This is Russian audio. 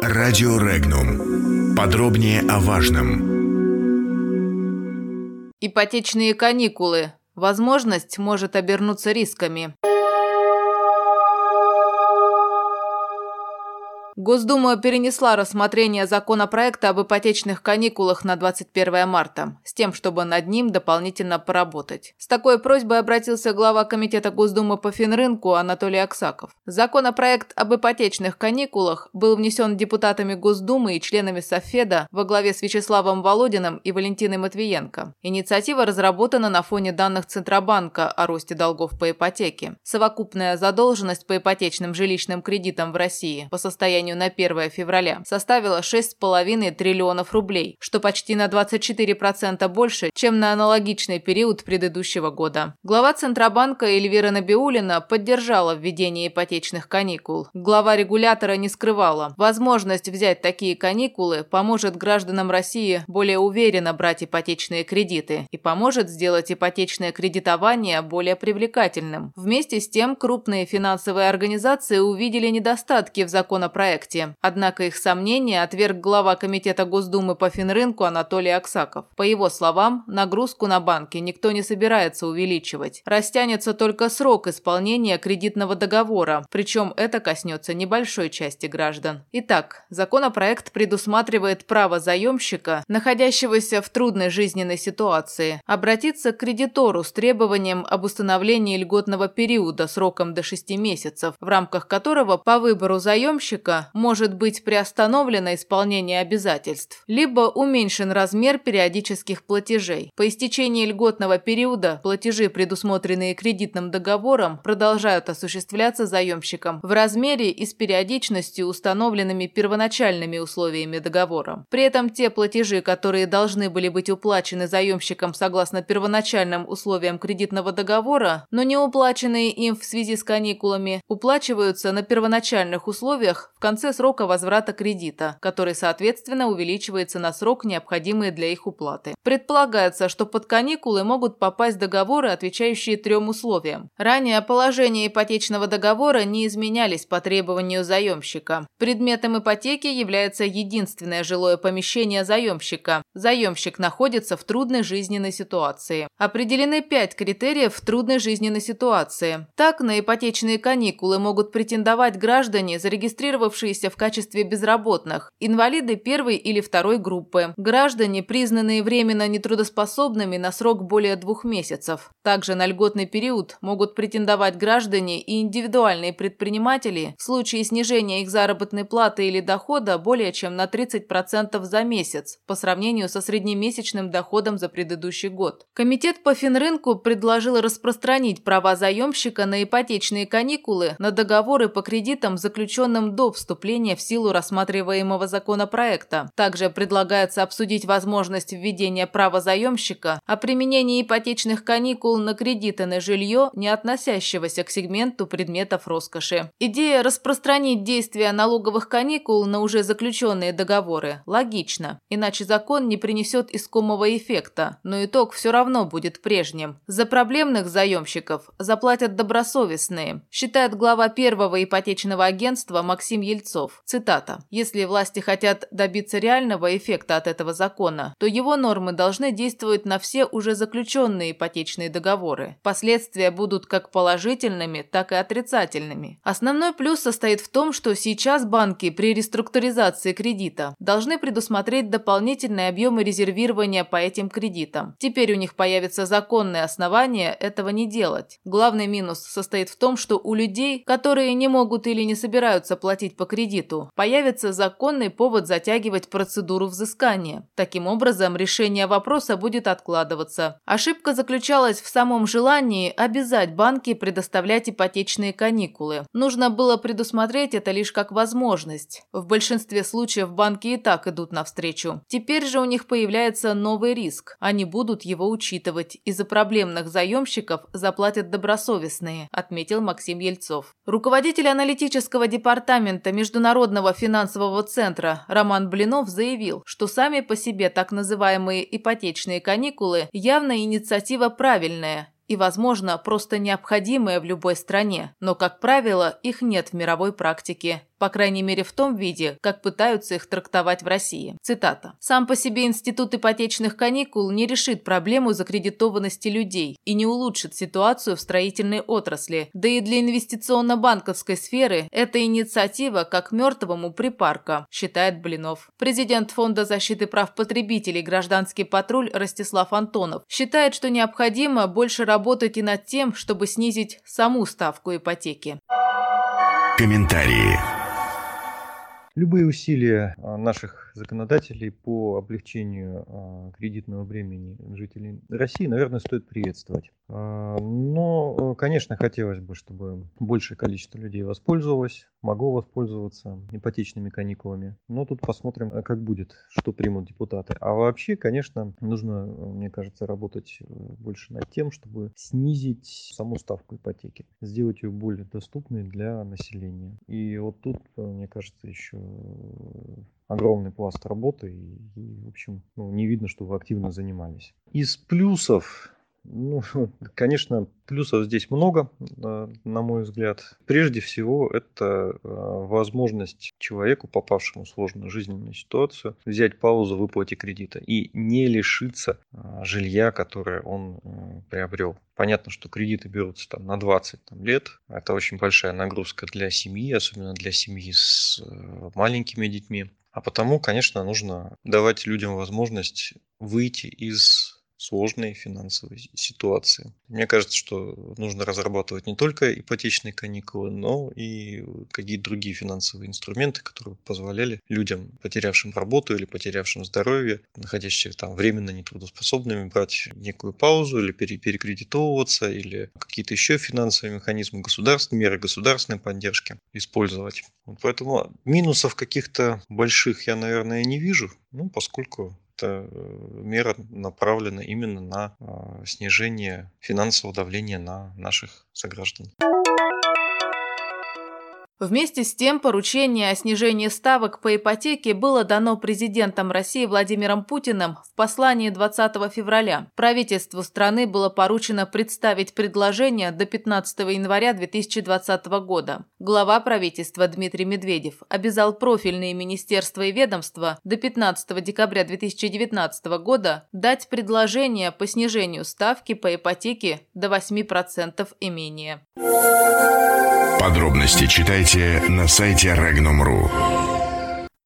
Радио Регнум. Подробнее о важном. Ипотечные каникулы. Возможность может обернуться рисками. Госдума перенесла рассмотрение законопроекта об ипотечных каникулах на 21 марта, с тем, чтобы над ним дополнительно поработать. С такой просьбой обратился глава Комитета Госдумы по финрынку Анатолий Аксаков. Законопроект об ипотечных каникулах был внесен депутатами Госдумы и членами Софеда во главе с Вячеславом Володиным и Валентиной Матвиенко. Инициатива разработана на фоне данных Центробанка о росте долгов по ипотеке. Совокупная задолженность по ипотечным жилищным кредитам в России по состоянию состоянию на 1 февраля составила 6,5 триллионов рублей, что почти на 24% больше, чем на аналогичный период предыдущего года. Глава Центробанка Эльвира Набиулина поддержала введение ипотечных каникул. Глава регулятора не скрывала. Возможность взять такие каникулы поможет гражданам России более уверенно брать ипотечные кредиты и поможет сделать ипотечное кредитование более привлекательным. Вместе с тем, крупные финансовые организации увидели недостатки в законопроекте проекте. Однако их сомнения отверг глава Комитета Госдумы по финрынку Анатолий Аксаков. По его словам, нагрузку на банки никто не собирается увеличивать. Растянется только срок исполнения кредитного договора, причем это коснется небольшой части граждан. Итак, законопроект предусматривает право заемщика, находящегося в трудной жизненной ситуации, обратиться к кредитору с требованием об установлении льготного периода сроком до 6 месяцев, в рамках которого по выбору заемщика может быть приостановлено исполнение обязательств, либо уменьшен размер периодических платежей. По истечении льготного периода платежи, предусмотренные кредитным договором, продолжают осуществляться заемщиком в размере и с периодичностью, установленными первоначальными условиями договора. При этом те платежи, которые должны были быть уплачены заемщиком согласно первоначальным условиям кредитного договора, но не уплаченные им в связи с каникулами, уплачиваются на первоначальных условиях в конце конце срока возврата кредита, который, соответственно, увеличивается на срок, необходимый для их уплаты. Предполагается, что под каникулы могут попасть договоры, отвечающие трем условиям. Ранее положения ипотечного договора не изменялись по требованию заемщика. Предметом ипотеки является единственное жилое помещение заемщика. Заемщик находится в трудной жизненной ситуации. Определены пять критериев в трудной жизненной ситуации. Так, на ипотечные каникулы могут претендовать граждане, зарегистрировавшие оставшиеся в качестве безработных, инвалиды первой или второй группы, граждане, признанные временно нетрудоспособными на срок более двух месяцев. Также на льготный период могут претендовать граждане и индивидуальные предприниматели в случае снижения их заработной платы или дохода более чем на 30% за месяц по сравнению со среднемесячным доходом за предыдущий год. Комитет по финрынку предложил распространить права заемщика на ипотечные каникулы на договоры по кредитам, заключенным до вступления вступления в силу рассматриваемого законопроекта. Также предлагается обсудить возможность введения права заемщика о применении ипотечных каникул на кредиты на жилье, не относящегося к сегменту предметов роскоши. Идея распространить действие налоговых каникул на уже заключенные договоры логична, иначе закон не принесет искомого эффекта, но итог все равно будет прежним. За проблемных заемщиков заплатят добросовестные, считает глава первого ипотечного агентства Максим Ельцов Ельцов. Цитата. «Если власти хотят добиться реального эффекта от этого закона, то его нормы должны действовать на все уже заключенные ипотечные договоры. Последствия будут как положительными, так и отрицательными. Основной плюс состоит в том, что сейчас банки при реструктуризации кредита должны предусмотреть дополнительные объемы резервирования по этим кредитам. Теперь у них появится законное основание этого не делать. Главный минус состоит в том, что у людей, которые не могут или не собираются платить по кредиту, появится законный повод затягивать процедуру взыскания. Таким образом, решение вопроса будет откладываться. Ошибка заключалась в самом желании обязать банки предоставлять ипотечные каникулы. Нужно было предусмотреть это лишь как возможность. В большинстве случаев банки и так идут навстречу. Теперь же у них появляется новый риск. Они будут его учитывать. Из-за проблемных заемщиков заплатят добросовестные, отметил Максим Ельцов. Руководитель аналитического департамента Международного финансового центра Роман Блинов заявил, что сами по себе так называемые ипотечные каникулы явно инициатива правильная и, возможно, просто необходимая в любой стране, но, как правило, их нет в мировой практике. По крайней мере в том виде, как пытаются их трактовать в России. Цитата. «Сам по себе институт ипотечных каникул не решит проблему закредитованности людей и не улучшит ситуацию в строительной отрасли, да и для инвестиционно-банковской сферы эта инициатива как мертвому припарка», считает Блинов. Президент Фонда защиты прав потребителей «Гражданский патруль» Ростислав Антонов считает, что необходимо больше работать и над тем, чтобы снизить саму ставку ипотеки. Комментарии. Любые усилия а, наших законодателей по облегчению а, кредитного бремени жителей России, наверное, стоит приветствовать. А, но, конечно, хотелось бы, чтобы большее количество людей воспользовалось, могло воспользоваться ипотечными каникулами. Но тут посмотрим, как будет, что примут депутаты. А вообще, конечно, нужно, мне кажется, работать э, больше над тем, чтобы снизить саму ставку ипотеки, сделать ее более доступной для населения. И вот тут, э, мне кажется, еще огромный пласт работы, и, и в общем, ну, не видно, что вы активно занимались. Из плюсов ну, конечно, плюсов здесь много, на мой взгляд. Прежде всего, это а, возможность человеку, попавшему в сложную жизненную ситуацию, взять паузу в выплате кредита и не лишиться а, жилья, которое он э, приобрел. Понятно, что кредиты берутся там на 20 там, лет. Это очень большая нагрузка для семьи, особенно для семьи с э, маленькими детьми. А потому, конечно, нужно давать людям возможность выйти из сложной финансовой ситуации. Мне кажется, что нужно разрабатывать не только ипотечные каникулы, но и какие-то другие финансовые инструменты, которые позволяли людям, потерявшим работу или потерявшим здоровье, находящимся там временно нетрудоспособными, брать некую паузу или перекредитовываться, или какие-то еще финансовые механизмы государственные, меры государственной поддержки использовать. Поэтому минусов каких-то больших я, наверное, не вижу, ну, поскольку эта мера направлена именно на а, снижение финансового давления на наших сограждан. Вместе с тем, поручение о снижении ставок по ипотеке было дано президентом России Владимиром Путиным в послании 20 февраля. Правительству страны было поручено представить предложение до 15 января 2020 года. Глава правительства Дмитрий Медведев обязал профильные министерства и ведомства до 15 декабря 2019 года дать предложение по снижению ставки по ипотеке до 8% и менее. Подробности читайте на сайте Regnum.ru.